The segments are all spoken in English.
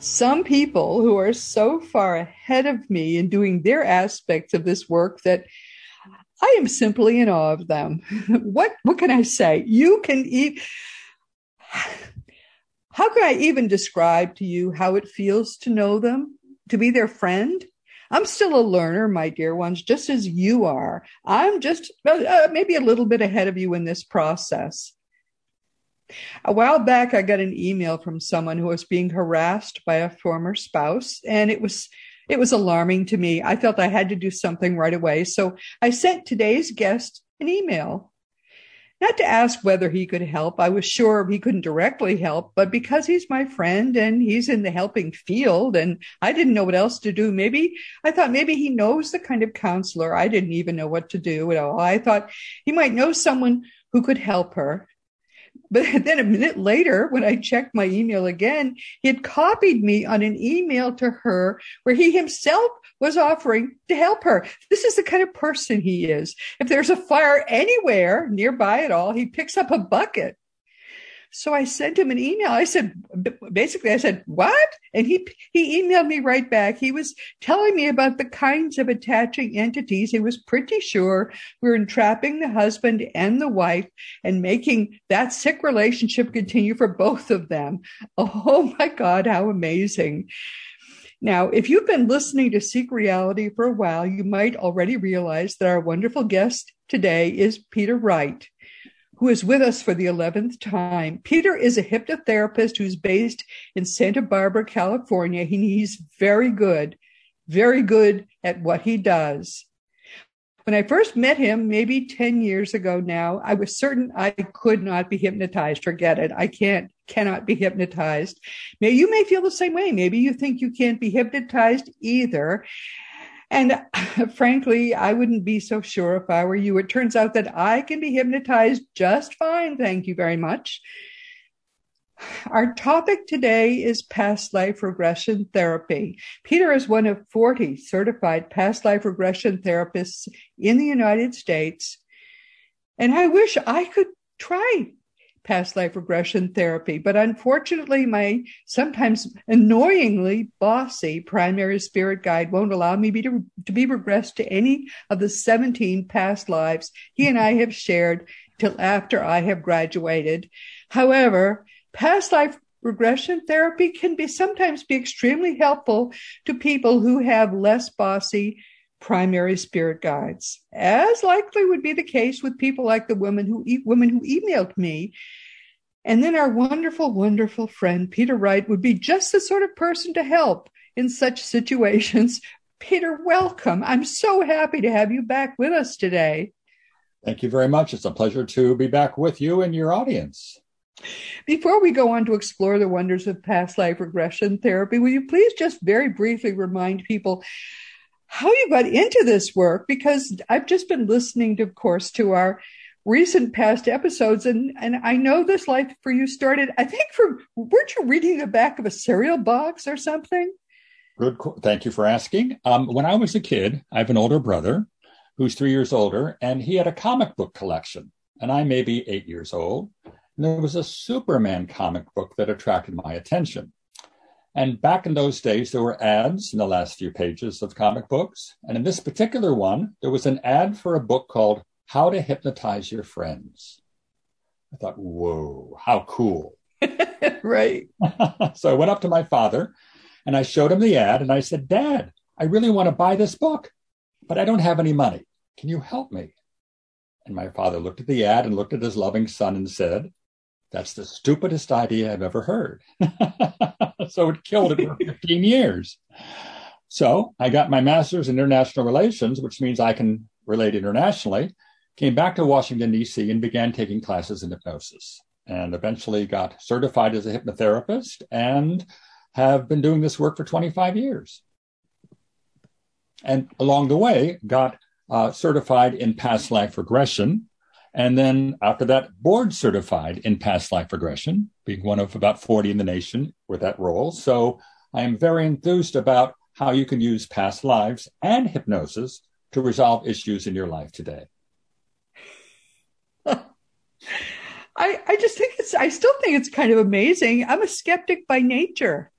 some people who are so far ahead of me in doing their aspects of this work that I am simply in awe of them. what what can I say? You can eat how can I even describe to you how it feels to know them, to be their friend? I'm still a learner, my dear ones, just as you are. I'm just uh, maybe a little bit ahead of you in this process. A while back, I got an email from someone who was being harassed by a former spouse, and it was it was alarming to me. I felt I had to do something right away, so I sent today's guest an email. Not to ask whether he could help. I was sure he couldn't directly help, but because he's my friend and he's in the helping field and I didn't know what else to do, maybe I thought maybe he knows the kind of counselor. I didn't even know what to do at all. I thought he might know someone who could help her. But then a minute later, when I checked my email again, he had copied me on an email to her where he himself was offering to help her. This is the kind of person he is. If there's a fire anywhere nearby at all, he picks up a bucket so I sent him an email. I said, basically, I said, what? And he, he emailed me right back. He was telling me about the kinds of attaching entities. He was pretty sure we were entrapping the husband and the wife and making that sick relationship continue for both of them. Oh my God, how amazing. Now, if you've been listening to Seek Reality for a while, you might already realize that our wonderful guest today is Peter Wright who is with us for the 11th time. Peter is a hypnotherapist who's based in Santa Barbara, California. He's very good, very good at what he does. When I first met him, maybe 10 years ago now, I was certain I could not be hypnotized. Forget it. I can't, cannot be hypnotized. Now, you may feel the same way. Maybe you think you can't be hypnotized either. And frankly, I wouldn't be so sure if I were you. It turns out that I can be hypnotized just fine. Thank you very much. Our topic today is past life regression therapy. Peter is one of 40 certified past life regression therapists in the United States. And I wish I could try past life regression therapy. But unfortunately, my sometimes annoyingly bossy primary spirit guide won't allow me be to, to be regressed to any of the 17 past lives he and I have shared till after I have graduated. However, past life regression therapy can be sometimes be extremely helpful to people who have less bossy primary spirit guides, as likely would be the case with people like the women who women who emailed me. And then our wonderful, wonderful friend Peter Wright would be just the sort of person to help in such situations. Peter, welcome. I'm so happy to have you back with us today. Thank you very much. It's a pleasure to be back with you and your audience. Before we go on to explore the wonders of past life regression therapy, will you please just very briefly remind people how you got into this work because I've just been listening, to, of course, to our recent past episodes, and and I know this life for you started. I think from weren't you reading the back of a cereal box or something? Good. Thank you for asking. Um, when I was a kid, I have an older brother who's three years older, and he had a comic book collection, and I may be eight years old. And there was a Superman comic book that attracted my attention. And back in those days, there were ads in the last few pages of comic books. And in this particular one, there was an ad for a book called How to Hypnotize Your Friends. I thought, whoa, how cool. right. so I went up to my father and I showed him the ad and I said, Dad, I really want to buy this book, but I don't have any money. Can you help me? And my father looked at the ad and looked at his loving son and said, That's the stupidest idea I've ever heard. so it killed it for 15 years. So I got my master's in international relations, which means I can relate internationally, came back to Washington, D.C., and began taking classes in hypnosis, and eventually got certified as a hypnotherapist and have been doing this work for 25 years. And along the way, got uh, certified in past life regression. And then after that, board certified in past life regression, being one of about 40 in the nation with that role. So I am very enthused about how you can use past lives and hypnosis to resolve issues in your life today. I, I just think it's, I still think it's kind of amazing. I'm a skeptic by nature.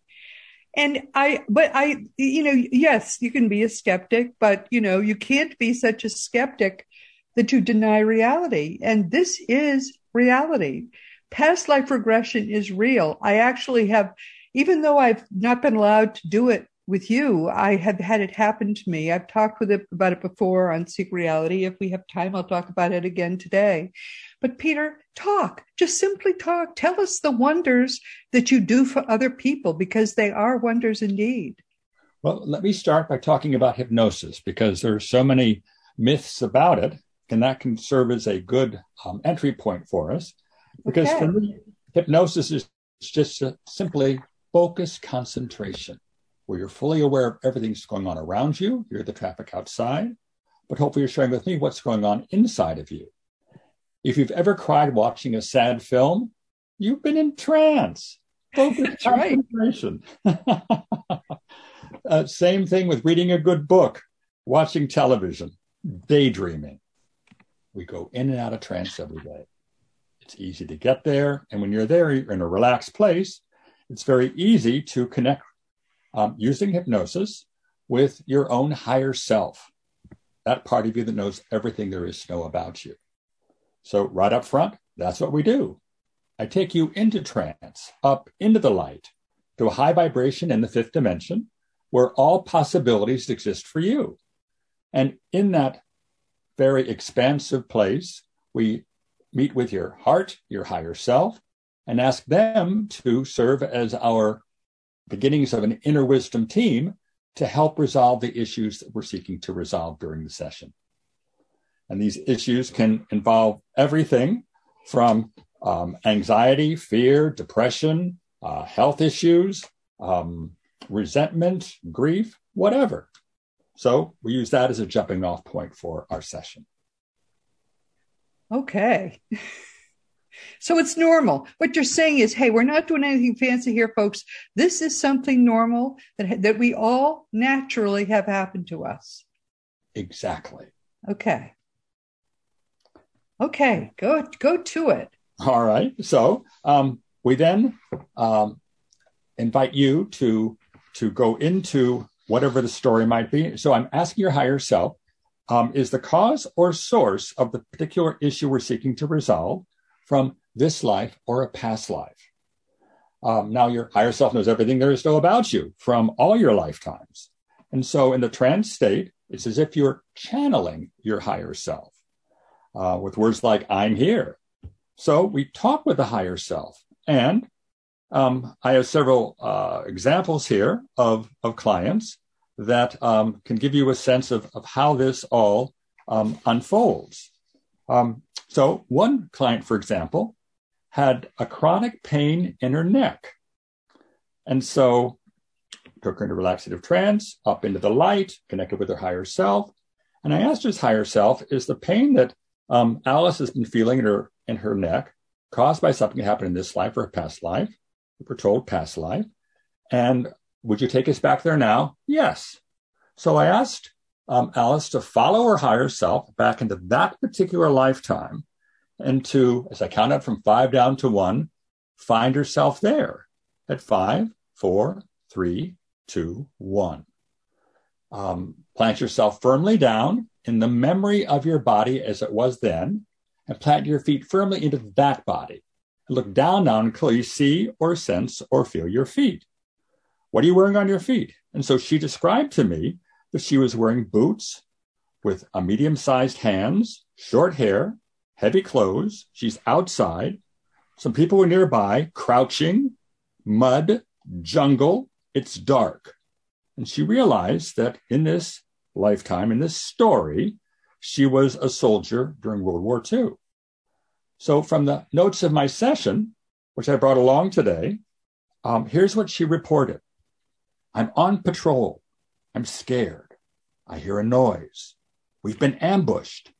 And I, but I, you know, yes, you can be a skeptic, but you know, you can't be such a skeptic that you deny reality. And this is reality. Past life regression is real. I actually have, even though I've not been allowed to do it with you, I have had it happen to me. I've talked with it about it before on Seek Reality. If we have time, I'll talk about it again today. But Peter, talk, just simply talk. Tell us the wonders that you do for other people because they are wonders indeed. Well, let me start by talking about hypnosis because there are so many myths about it, and that can serve as a good um, entry point for us. Because okay. for me, hypnosis is just simply focused concentration, where you're fully aware of everything that's going on around you. You're the traffic outside, but hopefully you're sharing with me what's going on inside of you. If you've ever cried watching a sad film, you've been in trance. Focus concentration. uh, same thing with reading a good book, watching television, daydreaming. We go in and out of trance every day. It's easy to get there. And when you're there, you're in a relaxed place. It's very easy to connect um, using hypnosis with your own higher self, that part of you that knows everything there is to know about you. So, right up front, that's what we do. I take you into trance, up into the light, to a high vibration in the fifth dimension where all possibilities exist for you. And in that very expansive place, we meet with your heart, your higher self, and ask them to serve as our beginnings of an inner wisdom team to help resolve the issues that we're seeking to resolve during the session. And these issues can involve everything from um, anxiety, fear, depression, uh, health issues, um, resentment, grief, whatever. So we use that as a jumping off point for our session. Okay. So it's normal. What you're saying is, hey, we're not doing anything fancy here, folks. This is something normal that, that we all naturally have happened to us. Exactly. Okay. Okay, go go to it. All right. So um, we then um, invite you to to go into whatever the story might be. So I'm asking your higher self: um, Is the cause or source of the particular issue we're seeking to resolve from this life or a past life? Um, now your higher self knows everything there is to know about you from all your lifetimes, and so in the trance state, it's as if you're channeling your higher self uh, with words like I'm here. So we talk with the higher self. And um, I have several uh, examples here of, of clients that um, can give you a sense of, of how this all um, unfolds. Um, so, one client, for example, had a chronic pain in her neck. And so, took her into a relaxative trance, up into the light, connected with her higher self. And I asked his higher self, is the pain that um, Alice has been feeling in her in her neck, caused by something that happened in this life or a past life. We're told past life. And would you take us back there now? Yes. So I asked um, Alice to follow her higher self back into that particular lifetime and to, as I count up from five down to one, find herself there at five, four, three, two, one. Um, plant yourself firmly down in the memory of your body as it was then, and plant your feet firmly into that body. And look down now until you see or sense or feel your feet. What are you wearing on your feet? And so she described to me that she was wearing boots with a medium sized hands, short hair, heavy clothes. She's outside. Some people were nearby, crouching, mud, jungle. It's dark. And she realized that in this lifetime, in this story, she was a soldier during World War II. So, from the notes of my session, which I brought along today, um, here's what she reported I'm on patrol. I'm scared. I hear a noise. We've been ambushed.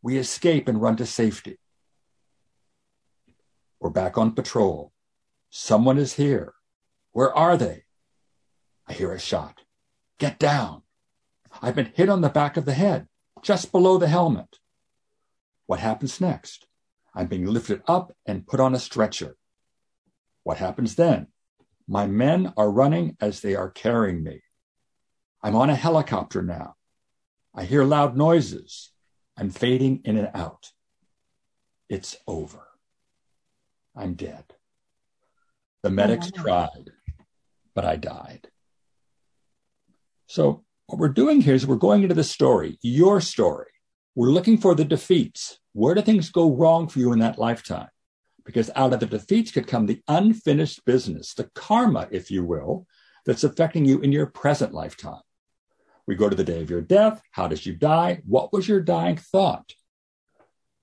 We escape and run to safety. We're back on patrol. Someone is here. Where are they? I hear a shot. Get down. I've been hit on the back of the head, just below the helmet. What happens next? I'm being lifted up and put on a stretcher. What happens then? My men are running as they are carrying me. I'm on a helicopter now. I hear loud noises. I'm fading in and out. It's over. I'm dead. The medics oh, tried, but I died. So, what we're doing here is we're going into the story, your story. We're looking for the defeats. Where do things go wrong for you in that lifetime? Because out of the defeats could come the unfinished business, the karma, if you will, that's affecting you in your present lifetime. We go to the day of your death. How did you die? What was your dying thought?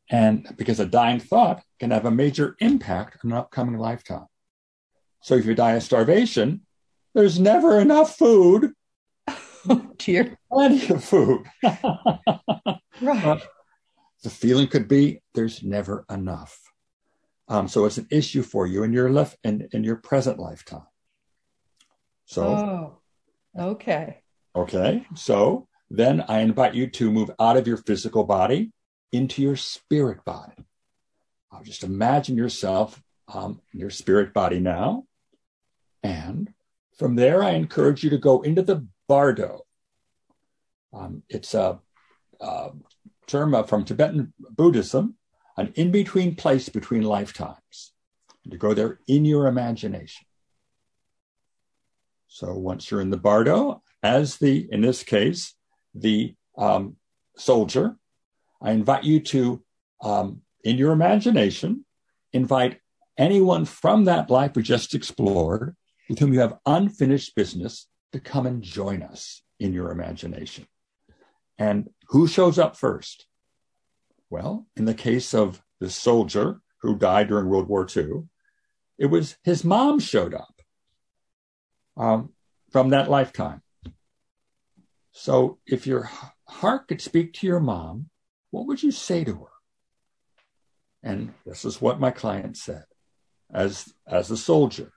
And because a dying thought can have a major impact on an upcoming lifetime. So if you die of starvation, there's never enough food. Oh, dear. Plenty of food. right. Uh, the feeling could be there's never enough. Um, so it's an issue for you in your left in, in your present lifetime. So oh, okay. Okay. So then I invite you to move out of your physical body into your spirit body. I'll just imagine yourself um, in your spirit body now. And from there, I encourage you to go into the bardo. Um, it's a, a term from Tibetan Buddhism, an in between place between lifetimes. And to go there in your imagination. So once you're in the bardo, as the, in this case, the um, soldier, I invite you to, um, in your imagination, invite anyone from that life we just explored with whom you have unfinished business to come and join us in your imagination. And who shows up first? Well, in the case of the soldier who died during World War II, it was his mom showed up um, from that lifetime. So if your heart could speak to your mom, what would you say to her? And this is what my client said as, as a soldier.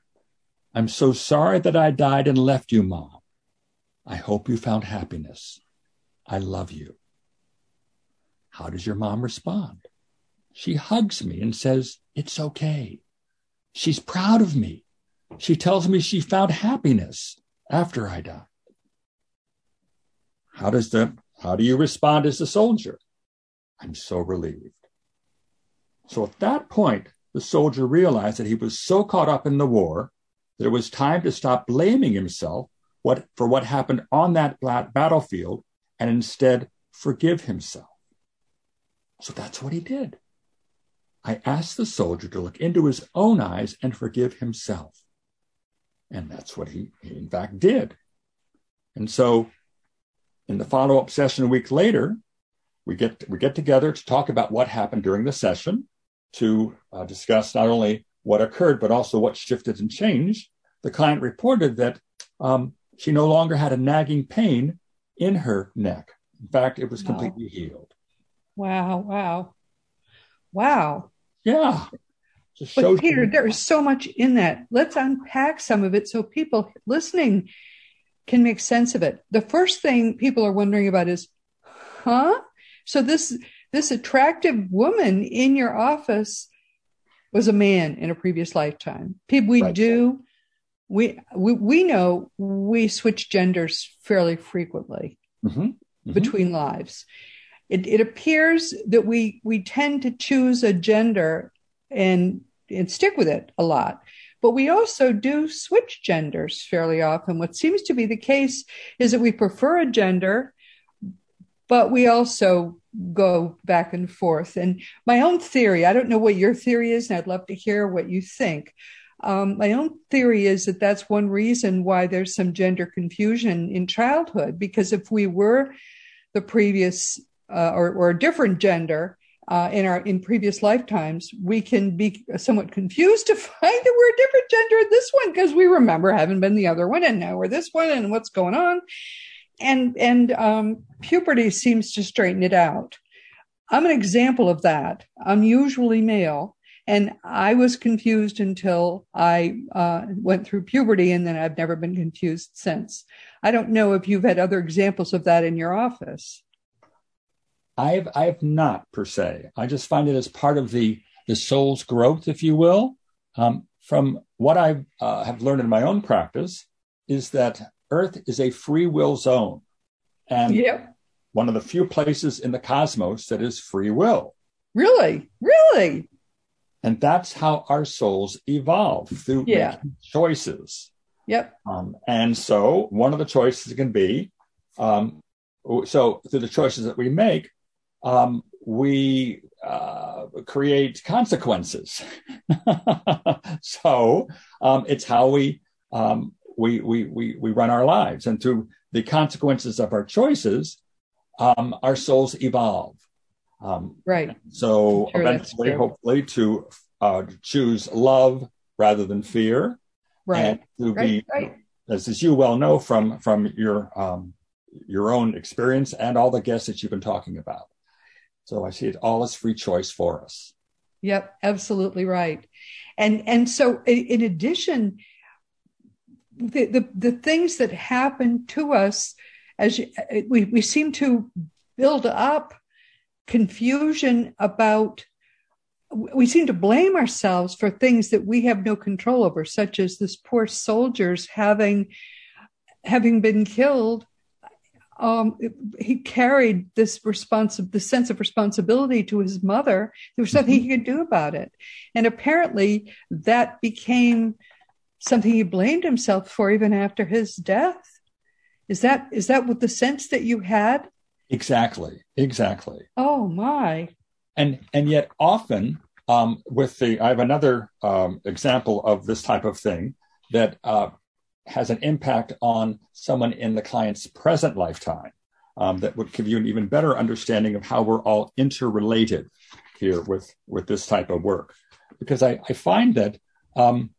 I'm so sorry that I died and left you, mom. I hope you found happiness. I love you. How does your mom respond? She hugs me and says, It's okay. She's proud of me. She tells me she found happiness after I died. How does the how do you respond as a soldier? I'm so relieved. So at that point, the soldier realized that he was so caught up in the war that it was time to stop blaming himself what, for what happened on that battlefield and instead forgive himself. So that's what he did. I asked the soldier to look into his own eyes and forgive himself. And that's what he, he in fact did. And so in the follow up session a week later, we get we get together to talk about what happened during the session, to uh, discuss not only what occurred but also what shifted and changed. The client reported that um, she no longer had a nagging pain in her neck. In fact, it was wow. completely healed. Wow! Wow! Wow! Yeah. But Peter, there is so much in that. Let's unpack some of it so people listening can make sense of it. The first thing people are wondering about is, huh? So this this attractive woman in your office was a man in a previous lifetime. People we right. do we, we we know we switch genders fairly frequently mm-hmm. Mm-hmm. between lives. It, it appears that we we tend to choose a gender and and stick with it a lot. But we also do switch genders fairly often. What seems to be the case is that we prefer a gender, but we also go back and forth. And my own theory, I don't know what your theory is, and I'd love to hear what you think. Um, my own theory is that that's one reason why there's some gender confusion in childhood, because if we were the previous uh, or, or a different gender, uh, in our in previous lifetimes, we can be somewhat confused to find that we're a different gender in this one because we remember having been the other one and now we're this one and what's going on. And and um, puberty seems to straighten it out. I'm an example of that. I'm usually male, and I was confused until I uh, went through puberty, and then I've never been confused since. I don't know if you've had other examples of that in your office. I've I've not per se. I just find it as part of the the soul's growth, if you will. Um, from what I uh, have learned in my own practice, is that Earth is a free will zone, and yep. one of the few places in the cosmos that is free will. Really, really. And that's how our souls evolve through yeah. choices. Yep. Um, and so one of the choices can be um, so through the choices that we make, um, we uh, create consequences. so um, it's how we, um, we, we, we, we run our lives. And through the consequences of our choices, um, our souls evolve. Um, right. So sure eventually, hopefully, to uh, choose love rather than fear. Right. And to right, be, right. as, as you well know from, from your, um, your own experience and all the guests that you've been talking about. So I see it all as free choice for us. Yep, absolutely right. And and so in addition, the the, the things that happen to us as we we seem to build up confusion about we seem to blame ourselves for things that we have no control over such as this poor soldiers having having been killed um, he carried this response, the sense of responsibility to his mother. There was nothing mm-hmm. he could do about it, and apparently that became something he blamed himself for even after his death. Is that is that what the sense that you had? Exactly, exactly. Oh my! And and yet often um, with the I have another um, example of this type of thing that uh, has an impact on someone in the client's present lifetime um, that would give you an even better understanding of how we're all interrelated here with, with this type of work. Because I, I find that um,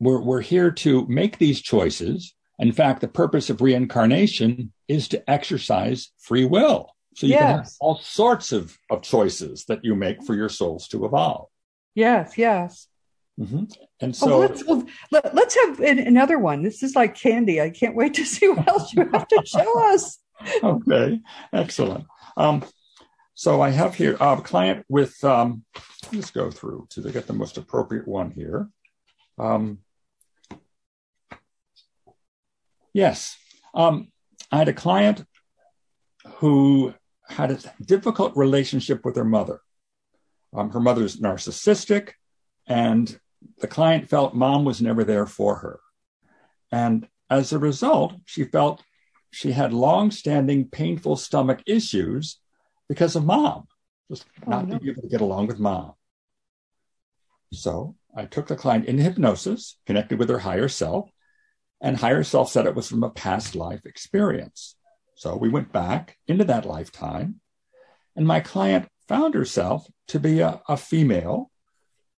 we're, we're here to make these choices. In fact, the purpose of reincarnation is to exercise free will. So you yes. can have all sorts of, of choices that you make for your souls to evolve. Yes, yes. Mm-hmm. And so oh, let's, well, let, us have another one. This is like candy. I can't wait to see what else you have to show us. okay, excellent. Um, so I have here a client with, um, let's go through to get the most appropriate one here. Um, yes, um, I had a client who had a difficult relationship with her mother. Um, her mother's narcissistic, and the client felt mom was never there for her. And as a result, she felt she had long-standing painful stomach issues because of mom, just oh, not no. being able to get along with mom. So I took the client in hypnosis, connected with her higher self, and higher self said it was from a past life experience. So we went back into that lifetime, and my client found herself to be a, a female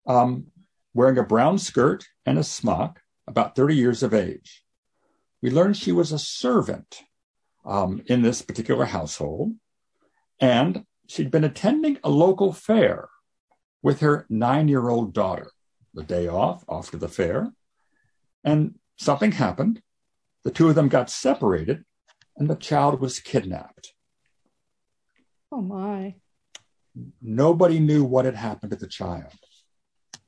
um, wearing a brown skirt and a smock, about 30 years of age. We learned she was a servant um, in this particular household, and she'd been attending a local fair with her nine year old daughter. The day off, off to the fair, and something happened. The two of them got separated, and the child was kidnapped. Oh, my. Nobody knew what had happened to the child.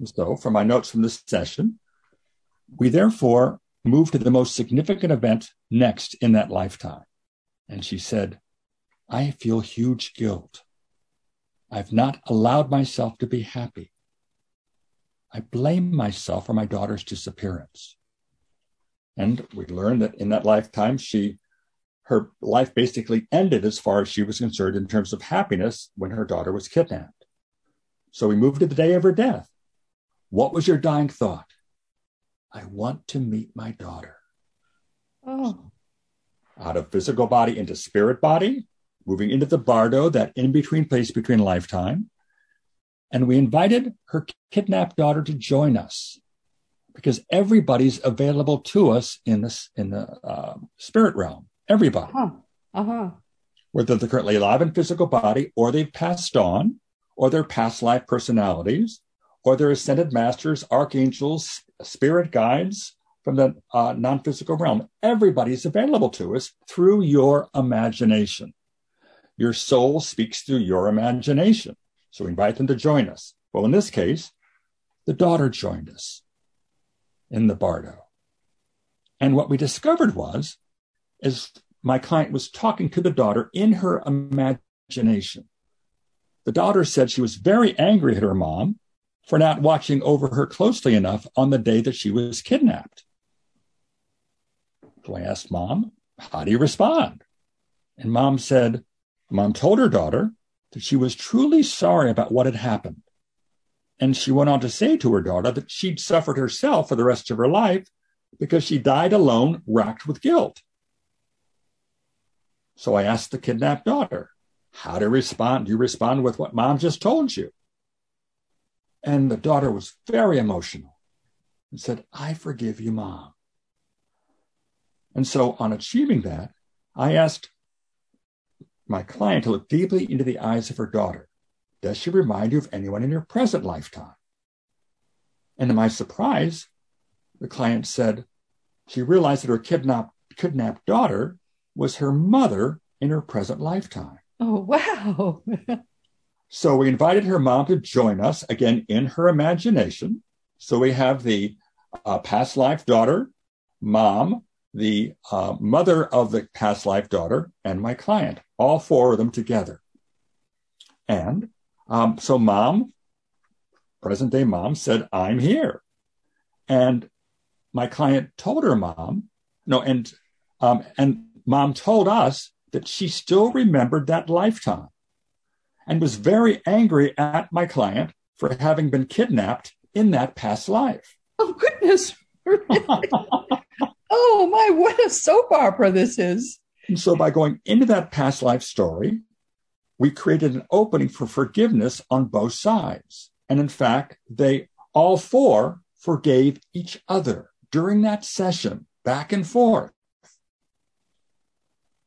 So, from my notes from this session, we therefore move to the most significant event next in that lifetime. And she said, I feel huge guilt. I've not allowed myself to be happy. I blame myself for my daughter's disappearance. And we learned that in that lifetime, she, her life basically ended as far as she was concerned in terms of happiness when her daughter was kidnapped. So we moved to the day of her death. What was your dying thought? I want to meet my daughter. Oh. Out of physical body into spirit body, moving into the bardo, that in between place between lifetime. And we invited her kidnapped daughter to join us because everybody's available to us in this in the uh, spirit realm. Everybody, uh-huh. Uh-huh. whether they're currently alive in physical body, or they've passed on, or they're past life personalities, or they're ascended masters, archangels, spirit guides from the uh, non-physical realm. Everybody's available to us through your imagination. Your soul speaks through your imagination. So we invite them to join us. Well, in this case, the daughter joined us in the Bardo. And what we discovered was, is my client was talking to the daughter in her imagination. The daughter said she was very angry at her mom for not watching over her closely enough on the day that she was kidnapped. So I asked mom, how do you respond? And mom said, mom told her daughter that she was truly sorry about what had happened. And she went on to say to her daughter that she'd suffered herself for the rest of her life because she died alone, racked with guilt. So I asked the kidnapped daughter, how to respond? Do you respond with what mom just told you? And the daughter was very emotional and said, I forgive you, mom. And so, on achieving that, I asked my client to look deeply into the eyes of her daughter. Does she remind you of anyone in your present lifetime? And to my surprise, the client said she realized that her kidnapped, kidnapped daughter was her mother in her present lifetime. Oh, wow. so we invited her mom to join us again in her imagination. So we have the uh, past life daughter, mom, the uh, mother of the past life daughter, and my client, all four of them together. And um, so mom, present day mom, said, I'm here. And my client told her mom, no, and um, and mom told us that she still remembered that lifetime and was very angry at my client for having been kidnapped in that past life. Oh, goodness. oh, my, what a soap opera this is. And so, by going into that past life story, we created an opening for forgiveness on both sides. And in fact, they all four forgave each other during that session, back and forth.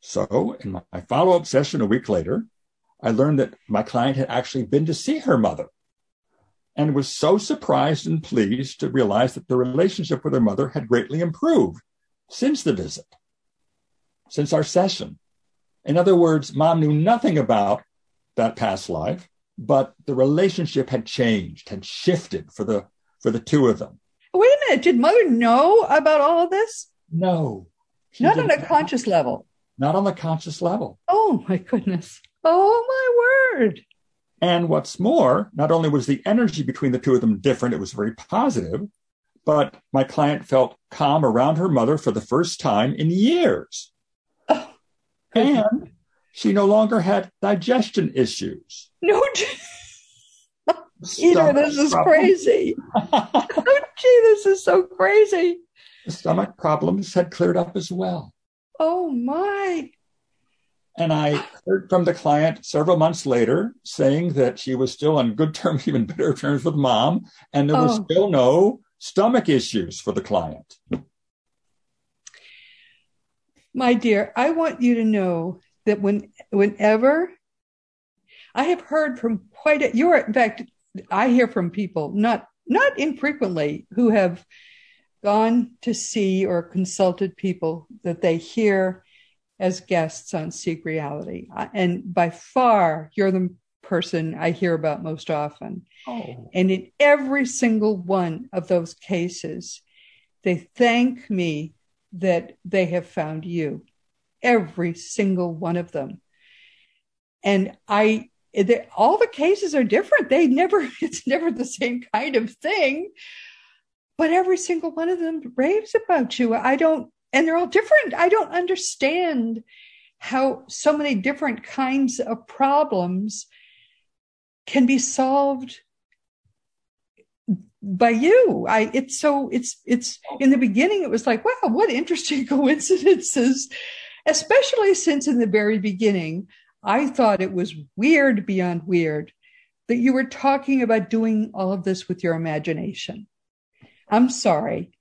So, in my follow up session a week later, I learned that my client had actually been to see her mother and was so surprised and pleased to realize that the relationship with her mother had greatly improved since the visit, since our session. In other words, mom knew nothing about that past life, but the relationship had changed, had shifted for the for the two of them. Wait a minute, did mother know about all of this? No. Not on a conscious level not on the conscious level. Oh my goodness. Oh my word. And what's more, not only was the energy between the two of them different, it was very positive, but my client felt calm around her mother for the first time in years. Oh. And she no longer had digestion issues. No. Peter, this is problem. crazy. oh, gee, this is so crazy. The stomach problems had cleared up as well. Oh my. And I heard from the client several months later saying that she was still on good terms, even better terms with mom, and there oh. was still no stomach issues for the client. My dear, I want you to know that when whenever I have heard from quite a you're in fact, I hear from people, not not infrequently, who have gone to see or consulted people that they hear as guests on Seek Reality. And by far, you're the person I hear about most often. Oh. And in every single one of those cases, they thank me that they have found you. Every single one of them. And I, all the cases are different. They never, it's never the same kind of thing but every single one of them raves about you. I don't, and they're all different. I don't understand how so many different kinds of problems can be solved by you. I, it's so, it's, it's in the beginning, it was like, wow, what interesting coincidences, especially since in the very beginning, I thought it was weird beyond weird that you were talking about doing all of this with your imagination. I'm sorry.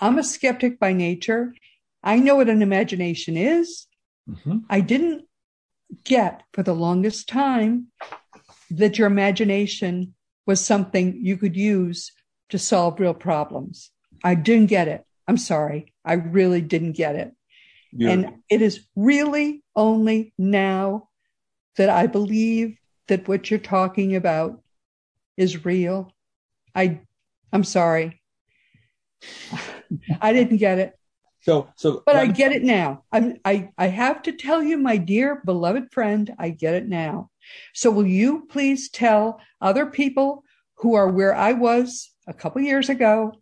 I'm a skeptic by nature. I know what an imagination is. Mm-hmm. I didn't get for the longest time that your imagination was something you could use to solve real problems. I didn't get it. I'm sorry. I really didn't get it. Yeah. And it is really only now that I believe that what you're talking about is real. I I'm sorry. I didn't get it. So so but I get it now. I'm I I have to tell you, my dear beloved friend, I get it now. So will you please tell other people who are where I was a couple years ago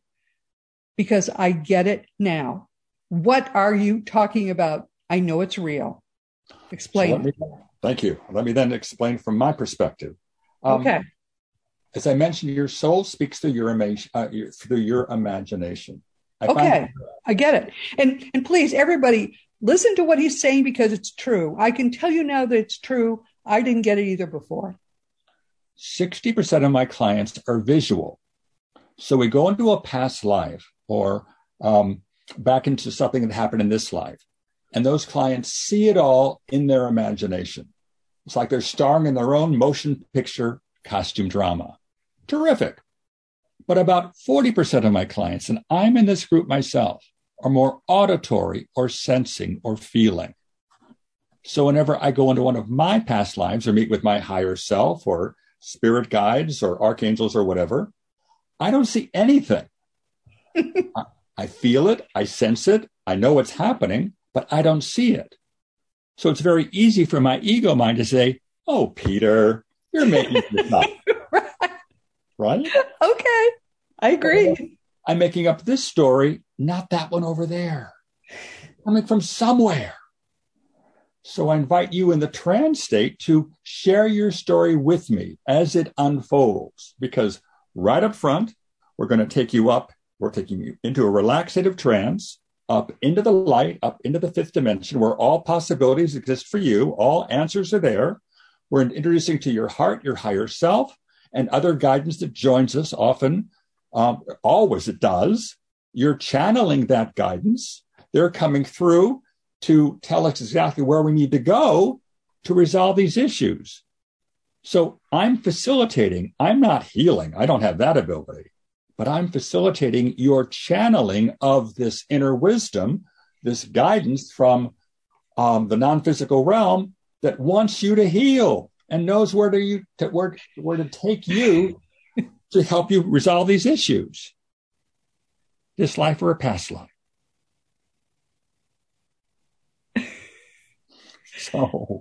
because I get it now. What are you talking about? I know it's real. Explain. So me, thank you. Let me then explain from my perspective. Um, okay. As I mentioned, your soul speaks through your, uh, your through your imagination. I okay, I get it. And and please, everybody, listen to what he's saying because it's true. I can tell you now that it's true. I didn't get it either before. 60% of my clients are visual. So we go into a past life or um, back into something that happened in this life. And those clients see it all in their imagination. It's like they're starring in their own motion picture costume drama. Terrific. But about 40% of my clients, and I'm in this group myself, are more auditory or sensing or feeling. So whenever I go into one of my past lives or meet with my higher self or spirit guides or archangels or whatever, I don't see anything. I, I feel it, I sense it, I know what's happening, but I don't see it. So it's very easy for my ego mind to say, Oh, Peter, you're making this up. right. right? Okay. I agree. I'm making up this story, not that one over there. Coming from somewhere. So I invite you in the trance state to share your story with me as it unfolds, because right up front, we're going to take you up. We're taking you into a relaxative trance, up into the light, up into the fifth dimension, where all possibilities exist for you. All answers are there. We're introducing to your heart, your higher self, and other guidance that joins us often, um, always it does. You're channeling that guidance. They're coming through to tell us exactly where we need to go to resolve these issues. So I'm facilitating, I'm not healing, I don't have that ability, but I'm facilitating your channeling of this inner wisdom, this guidance from um, the non physical realm that wants you to heal and knows where to, you, to, where, where to take you to help you resolve these issues. This life or a past life. So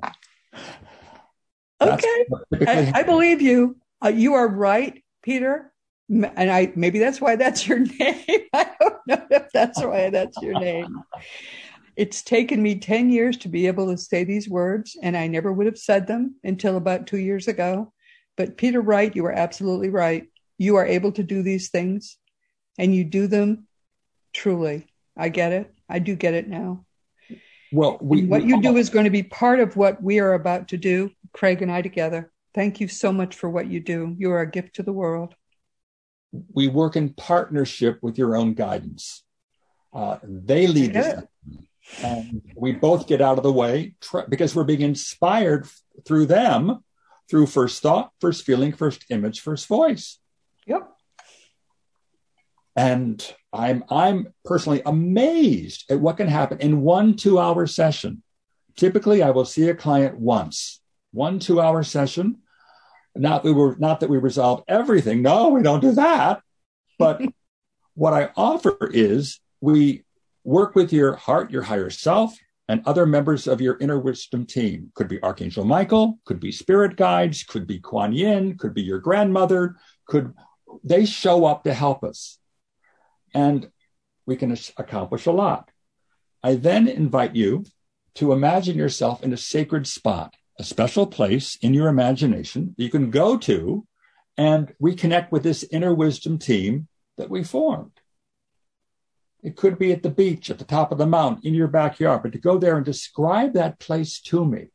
Okay. I, I, believe you. Uh, you are right, Peter. And I maybe that's why that's your name. I don't know if that's why that's your name. It's taken me 10 years to be able to say these words, and I never would have said them until about two years ago. But Peter Wright, you are absolutely right. You are able to do these things, and you do them truly. I get it. I do get it now. Well, we, what you do is going to be part of what we are about to do, Craig and I together. Thank you so much for what you do. You are a gift to the world. We work in partnership with your own guidance. Uh, they lead us, and we both get out of the way tr- because we're being inspired through them, through first thought, first feeling, first image, first voice. Yep. And I'm I'm personally amazed at what can happen in one two hour session. Typically, I will see a client once, one two hour session. Not that we were, not that we resolve everything. No, we don't do that. But what I offer is we work with your heart, your higher self, and other members of your inner wisdom team. Could be Archangel Michael, could be spirit guides, could be Kuan Yin, could be your grandmother, could they show up to help us and we can accomplish a lot. I then invite you to imagine yourself in a sacred spot, a special place in your imagination that you can go to and reconnect with this inner wisdom team that we formed. It could be at the beach, at the top of the mountain, in your backyard, but to go there and describe that place to me.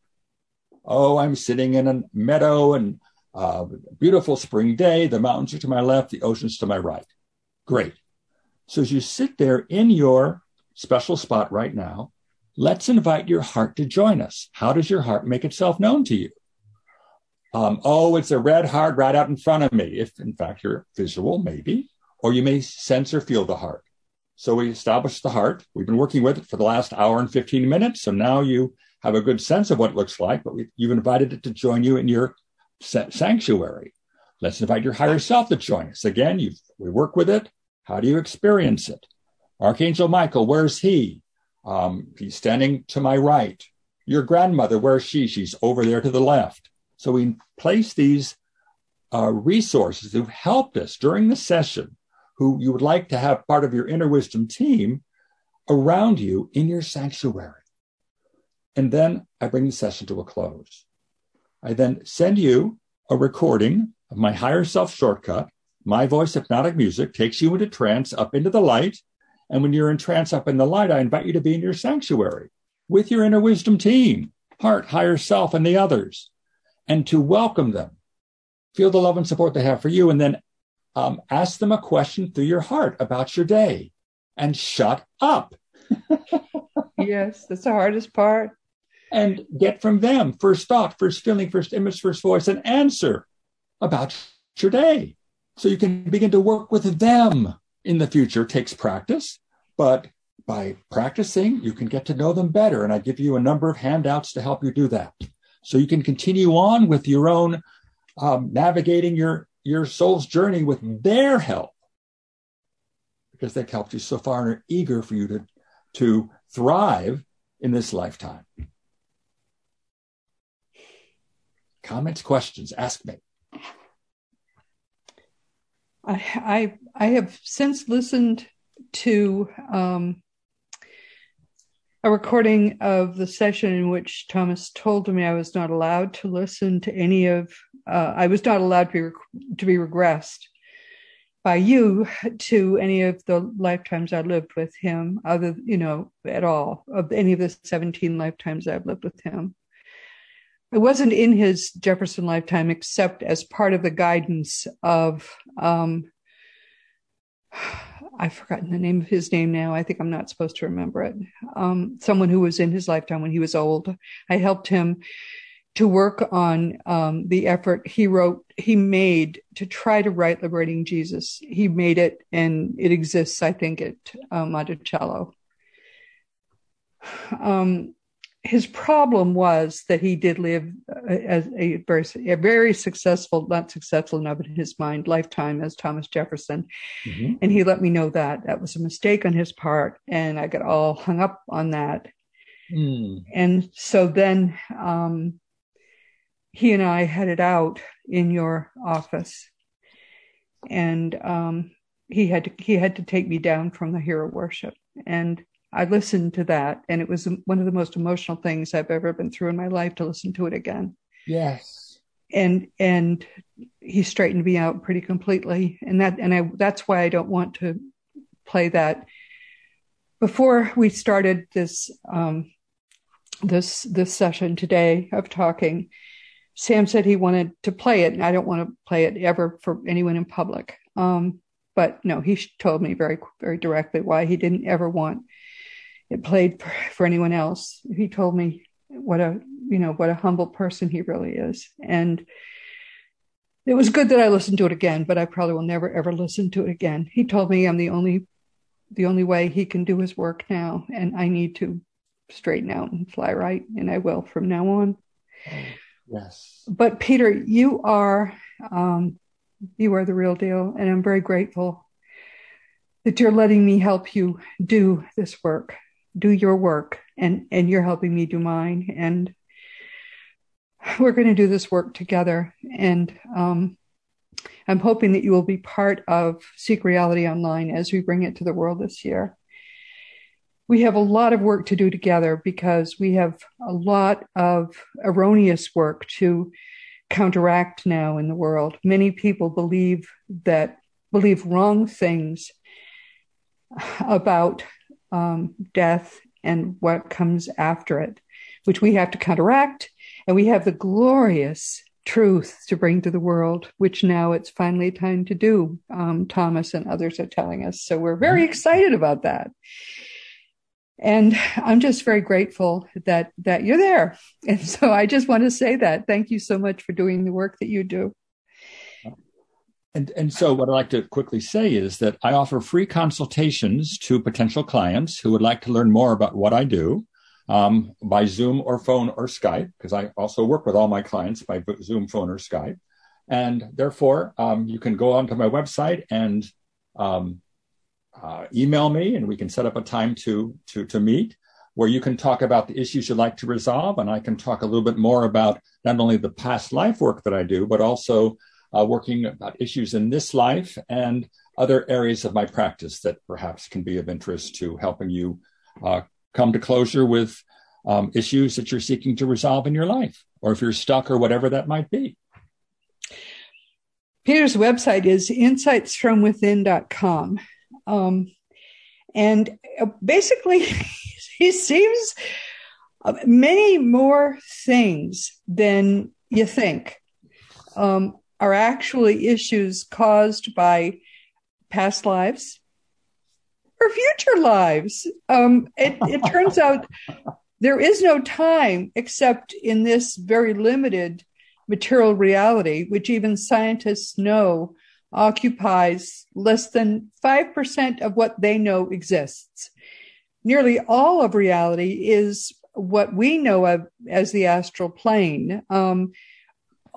Oh, I'm sitting in a meadow and uh, beautiful spring day. The mountains are to my left, the ocean's to my right. Great. So as you sit there in your special spot right now, let's invite your heart to join us. How does your heart make itself known to you? Um, oh, it's a red heart right out in front of me. If in fact you're visual, maybe, or you may sense or feel the heart. So we established the heart. We've been working with it for the last hour and 15 minutes. So now you have a good sense of what it looks like, but we, you've invited it to join you in your sanctuary. Let's invite your higher self to join us. Again, you we work with it. How do you experience it? Archangel Michael, where's he? Um, he's standing to my right. Your grandmother, where's she? She's over there to the left. So we place these uh, resources who've helped us during the session, who you would like to have part of your inner wisdom team around you in your sanctuary. And then I bring the session to a close. I then send you a recording of my higher self shortcut. My voice hypnotic music takes you into trance up into the light. And when you're in trance up in the light, I invite you to be in your sanctuary with your inner wisdom team, heart, higher self, and the others and to welcome them. Feel the love and support they have for you, and then um, ask them a question through your heart about your day and shut up. yes, that's the hardest part. And get from them first thought, first feeling, first image, first voice, an answer about your day. So you can begin to work with them in the future. Takes practice, but by practicing, you can get to know them better. And I give you a number of handouts to help you do that so you can continue on with your own um, navigating your your soul's journey with their help because they've helped you so far and are eager for you to to thrive in this lifetime comments questions ask me i i, have since listened to um, a recording of the session in which Thomas told me I was not allowed to listen to any of, uh, I was not allowed to be, to be regressed by you to any of the lifetimes I lived with him, other, you know, at all, of any of the 17 lifetimes I've lived with him. I wasn't in his Jefferson lifetime except as part of the guidance of um, I've forgotten the name of his name now. I think I'm not supposed to remember it. Um, someone who was in his lifetime when he was old. I helped him to work on um, the effort he wrote, he made to try to write Liberating Jesus. He made it and it exists, I think, at uh, Monticello. Um, his problem was that he did live uh, as a very, a very successful, not successful enough in his mind, lifetime as Thomas Jefferson. Mm-hmm. And he let me know that that was a mistake on his part. And I got all hung up on that. Mm. And so then um, he and I headed out in your office. And um, he had to, he had to take me down from the hero worship. And I listened to that, and it was one of the most emotional things I've ever been through in my life to listen to it again. Yes. And and he straightened me out pretty completely, and that and I that's why I don't want to play that. Before we started this um, this this session today of talking, Sam said he wanted to play it, and I don't want to play it ever for anyone in public. Um, but no, he told me very very directly why he didn't ever want it played for, for anyone else. He told me what a you know what a humble person he really is, and it was good that I listened to it again. But I probably will never ever listen to it again. He told me I'm the only the only way he can do his work now, and I need to straighten out and fly right, and I will from now on. Yes. But Peter, you are um, you are the real deal, and I'm very grateful that you're letting me help you do this work do your work and and you're helping me do mine. And we're going to do this work together. And um, i'm hoping that you will be part of seek reality online as we bring it to the world this year. We have a lot of work to do together because we have a lot of erroneous work to counteract now in the world. Many people believe that believe wrong things about um, death and what comes after it, which we have to counteract. And we have the glorious truth to bring to the world, which now it's finally time to do. Um, Thomas and others are telling us. So we're very mm-hmm. excited about that. And I'm just very grateful that, that you're there. And so I just want to say that. Thank you so much for doing the work that you do. And, and so, what I'd like to quickly say is that I offer free consultations to potential clients who would like to learn more about what I do um, by Zoom or phone or Skype, because I also work with all my clients by Zoom, phone, or Skype. And therefore, um, you can go onto my website and um, uh, email me, and we can set up a time to to to meet where you can talk about the issues you'd like to resolve, and I can talk a little bit more about not only the past life work that I do, but also uh, working about issues in this life and other areas of my practice that perhaps can be of interest to helping you uh, come to closure with um, issues that you're seeking to resolve in your life, or if you're stuck or whatever that might be. Peter's website is insightsfromwithin.com. Um, and uh, basically, he seems uh, many more things than you think um, are actually issues caused by past lives, or future lives. Um, it, it turns out there is no time except in this very limited material reality, which even scientists know occupies less than 5% of what they know exists. Nearly all of reality is what we know of as the astral plane. Um,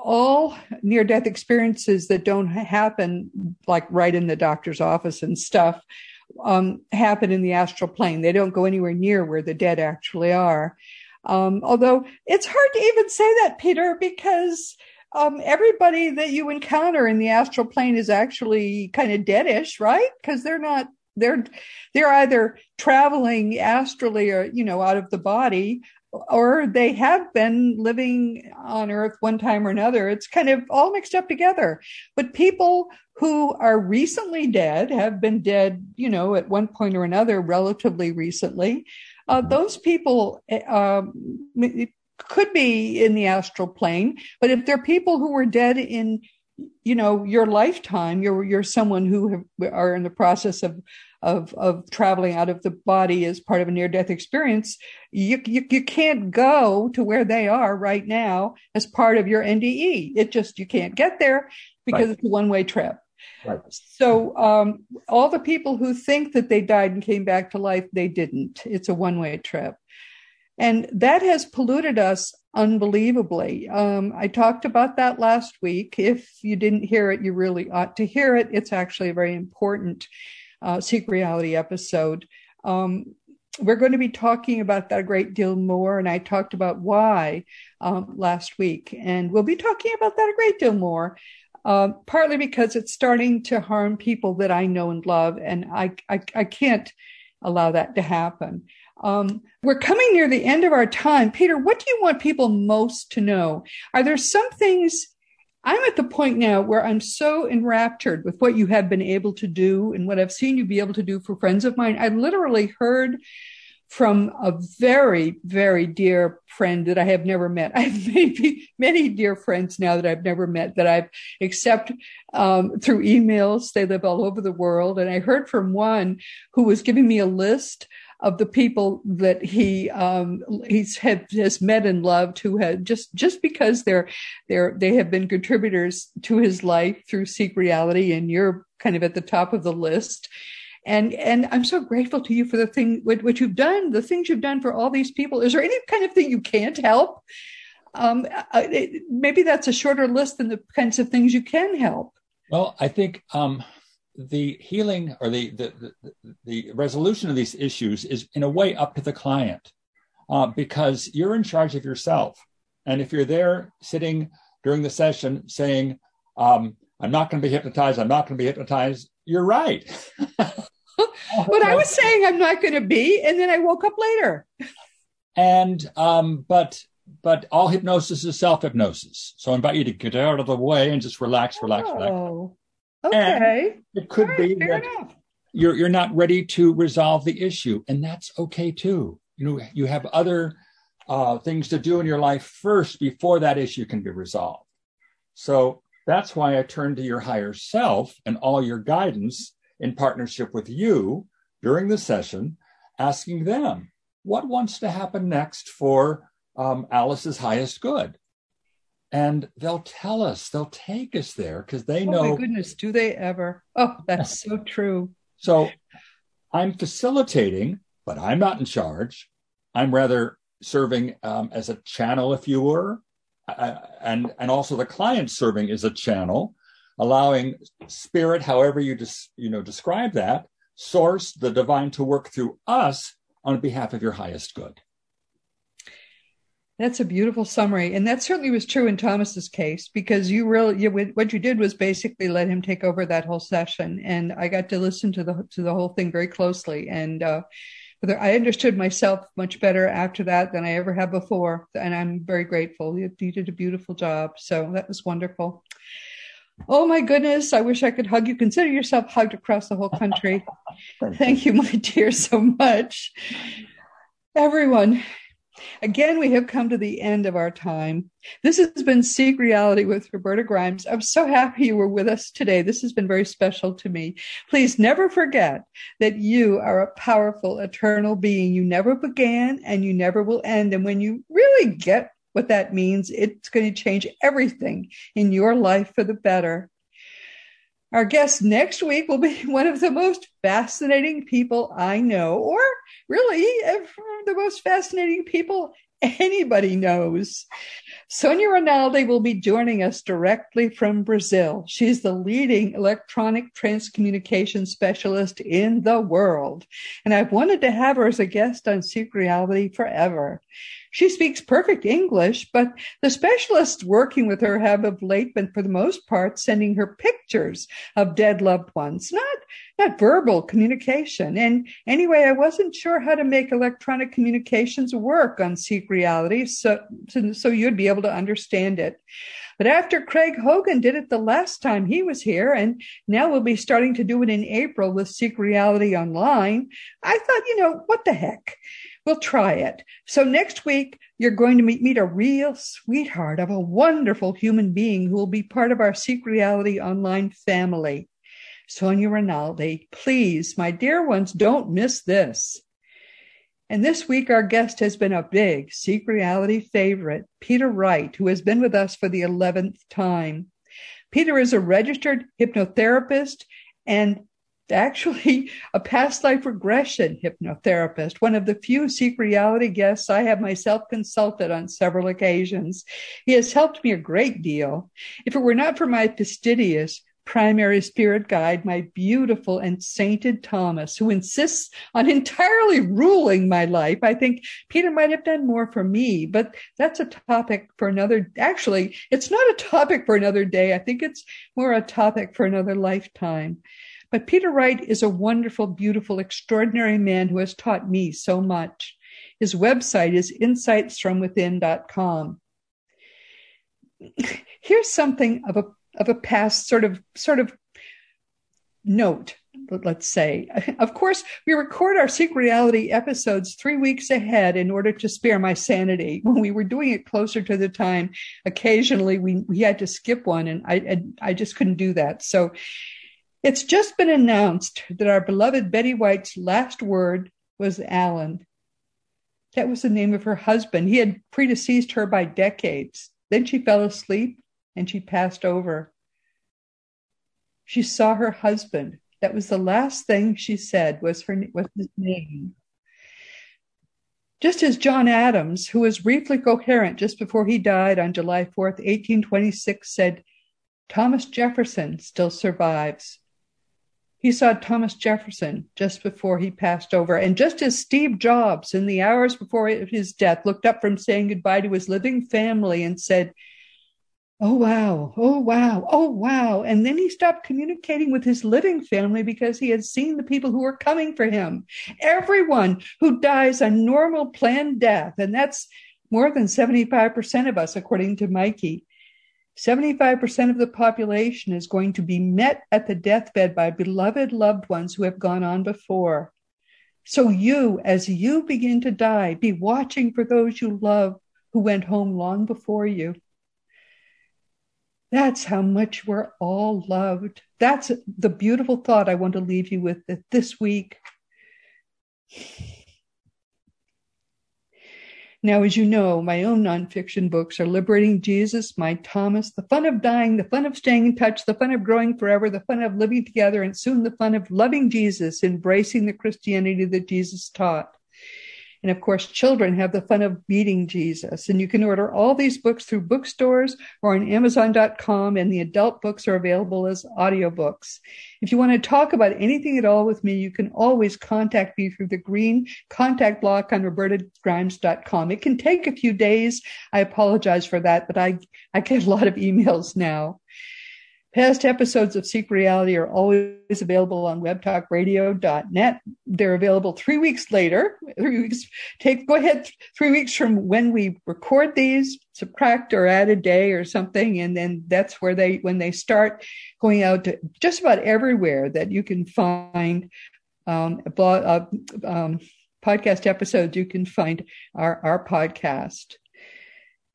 all near death experiences that don't happen like right in the doctor's office and stuff um, happen in the astral plane. They don't go anywhere near where the dead actually are. Um, although it's hard to even say that, Peter, because um, everybody that you encounter in the astral plane is actually kind of deadish, right? Because they're not they're they're either traveling astrally or you know out of the body or they have been living on earth one time or another. It's kind of all mixed up together. But people who are recently dead have been dead you know at one point or another relatively recently. Uh, those people eh, um, could be in the astral plane, but if they're people who were dead in, you know, your lifetime, you're you're someone who have, are in the process of of of traveling out of the body as part of a near death experience, you, you you can't go to where they are right now as part of your NDE. It just you can't get there because right. it's a one way trip. Right. So um, all the people who think that they died and came back to life, they didn't. It's a one way trip. And that has polluted us unbelievably. Um, I talked about that last week. If you didn't hear it, you really ought to hear it. It's actually very important uh, Seek Reality episode. Um, we're going to be talking about that a great deal more, and I talked about why um, last week, and we'll be talking about that a great deal more. Uh, partly because it's starting to harm people that I know and love, and I I, I can't allow that to happen. Um, we're coming near the end of our time. Peter, what do you want people most to know? Are there some things? I'm at the point now where I'm so enraptured with what you have been able to do and what I've seen you be able to do for friends of mine. I literally heard from a very, very dear friend that I have never met. I have maybe many dear friends now that I've never met that I've except um, through emails. They live all over the world. And I heard from one who was giving me a list of the people that he um, he's has met and loved who had just just because they're they're they have been contributors to his life through Seek Reality, and you're kind of at the top of the list. And and I'm so grateful to you for the thing what, what you've done, the things you've done for all these people. Is there any kind of thing you can't help? Um, it, maybe that's a shorter list than the kinds of things you can help. Well, I think um, the healing or the, the, the, the, resolution of these issues is in a way up to the client uh, because you're in charge of yourself. And if you're there sitting during the session saying, um, I'm not going to be hypnotized, I'm not going to be hypnotized, you're right. but I was saying I'm not going to be, and then I woke up later. and um, but but all hypnosis is self hypnosis. So I invite you to get out of the way and just relax, relax, oh. relax. Okay. And it could right, be that enough. you're you're not ready to resolve the issue, and that's okay too. You know, you have other uh, things to do in your life first before that issue can be resolved. So that's why I turn to your higher self and all your guidance in partnership with you during the session, asking them what wants to happen next for um, Alice's highest good. And they'll tell us, they'll take us there because they know. Oh my goodness, do they ever? Oh, that's so true. So I'm facilitating, but I'm not in charge. I'm rather serving um, as a channel, if you were, uh, and and also the client serving is a channel, allowing spirit, however you des- you know describe that, source the divine to work through us on behalf of your highest good. That's a beautiful summary, and that certainly was true in Thomas's case because you really you, what you did was basically let him take over that whole session, and I got to listen to the to the whole thing very closely, and uh, I understood myself much better after that than I ever have before, and I'm very grateful. You, you did a beautiful job, so that was wonderful. Oh my goodness, I wish I could hug you. Consider yourself hugged across the whole country. Thank you, my dear, so much. Everyone, Again, we have come to the end of our time. This has been Seek Reality with Roberta Grimes. I'm so happy you were with us today. This has been very special to me. Please never forget that you are a powerful, eternal being. You never began and you never will end. And when you really get what that means, it's going to change everything in your life for the better. Our guest next week will be one of the most fascinating people I know, or really uh, the most fascinating people anybody knows. Sonia Rinaldi will be joining us directly from Brazil. She's the leading electronic transcommunication specialist in the world. And I've wanted to have her as a guest on Seek Reality forever. She speaks perfect English, but the specialists working with her have of late been, for the most part, sending her pictures of dead loved ones, not not verbal communication. And anyway, I wasn't sure how to make electronic communications work on Seek Reality, so so you'd be able to understand it. But after Craig Hogan did it the last time he was here, and now we'll be starting to do it in April with Seek Reality Online, I thought, you know, what the heck? We'll try it. So next week, you're going to meet, meet a real sweetheart of a wonderful human being who will be part of our Seek Reality Online family. Sonia Rinaldi, please, my dear ones, don't miss this. And this week, our guest has been a big Seek Reality favorite, Peter Wright, who has been with us for the 11th time. Peter is a registered hypnotherapist and actually a past life regression hypnotherapist, one of the few Seek Reality guests I have myself consulted on several occasions. He has helped me a great deal. If it were not for my fastidious, primary spirit guide, my beautiful and sainted Thomas, who insists on entirely ruling my life. I think Peter might have done more for me, but that's a topic for another. Actually, it's not a topic for another day. I think it's more a topic for another lifetime. But Peter Wright is a wonderful, beautiful, extraordinary man who has taught me so much. His website is insightsfromwithin.com. Here's something of a of a past sort of sort of note let's say. Of course, we record our Seek Reality episodes three weeks ahead in order to spare my sanity. When we were doing it closer to the time, occasionally we, we had to skip one and I, I just couldn't do that. So it's just been announced that our beloved Betty White's last word was Alan. That was the name of her husband. He had predeceased her by decades. Then she fell asleep and she passed over. She saw her husband. That was the last thing she said was her was his name. Just as John Adams, who was briefly coherent just before he died on July 4th, 1826, said, Thomas Jefferson still survives. He saw Thomas Jefferson just before he passed over. And just as Steve Jobs, in the hours before his death, looked up from saying goodbye to his living family and said, Oh, wow. Oh, wow. Oh, wow. And then he stopped communicating with his living family because he had seen the people who were coming for him. Everyone who dies a normal planned death, and that's more than 75% of us, according to Mikey, 75% of the population is going to be met at the deathbed by beloved loved ones who have gone on before. So you, as you begin to die, be watching for those you love who went home long before you. That's how much we're all loved. That's the beautiful thought I want to leave you with this week. Now, as you know, my own nonfiction books are Liberating Jesus, My Thomas, The Fun of Dying, The Fun of Staying in Touch, The Fun of Growing Forever, The Fun of Living Together, and soon The Fun of Loving Jesus, Embracing the Christianity that Jesus taught. And of course, children have the fun of meeting Jesus. And you can order all these books through bookstores or on Amazon.com, and the adult books are available as audiobooks. If you want to talk about anything at all with me, you can always contact me through the green contact block on robertagrimes.com. It can take a few days. I apologize for that, but I, I get a lot of emails now. Past episodes of Seek Reality are always available on webtalkradio.net. They're available three weeks later. Three weeks, take, go ahead three weeks from when we record these, subtract or add a day or something. And then that's where they, when they start going out to just about everywhere that you can find, um, blog, uh, um, podcast episodes, you can find our, our podcast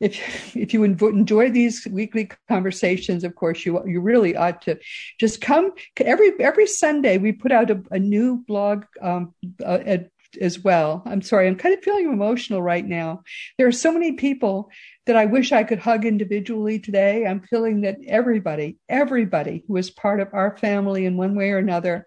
if if you enjoy these weekly conversations, of course, you you really ought to just come every every Sunday. We put out a, a new blog um, uh, as well. I'm sorry, I'm kind of feeling emotional right now. There are so many people that I wish I could hug individually today. I'm feeling that everybody, everybody who is part of our family in one way or another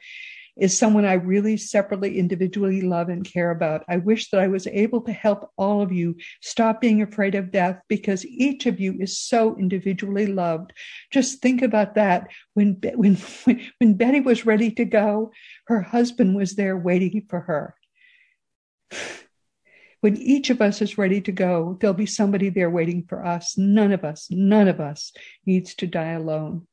is someone I really separately, individually love and care about. I wish that I was able to help all of you stop being afraid of death because each of you is so individually loved. Just think about that. When, when, when Betty was ready to go, her husband was there waiting for her. When each of us is ready to go, there'll be somebody there waiting for us. None of us, none of us needs to die alone.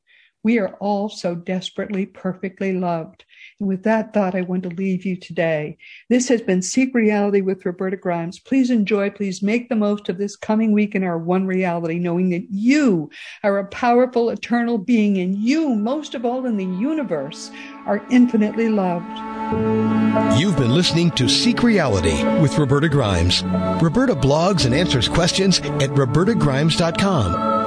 We are all so desperately, perfectly loved. And with that thought, I want to leave you today. This has been Seek Reality with Roberta Grimes. Please enjoy, please make the most of this coming week in our one reality, knowing that you are a powerful, eternal being, and you, most of all in the universe, are infinitely loved. You've been listening to Seek Reality with Roberta Grimes. Roberta blogs and answers questions at robertagrimes.com.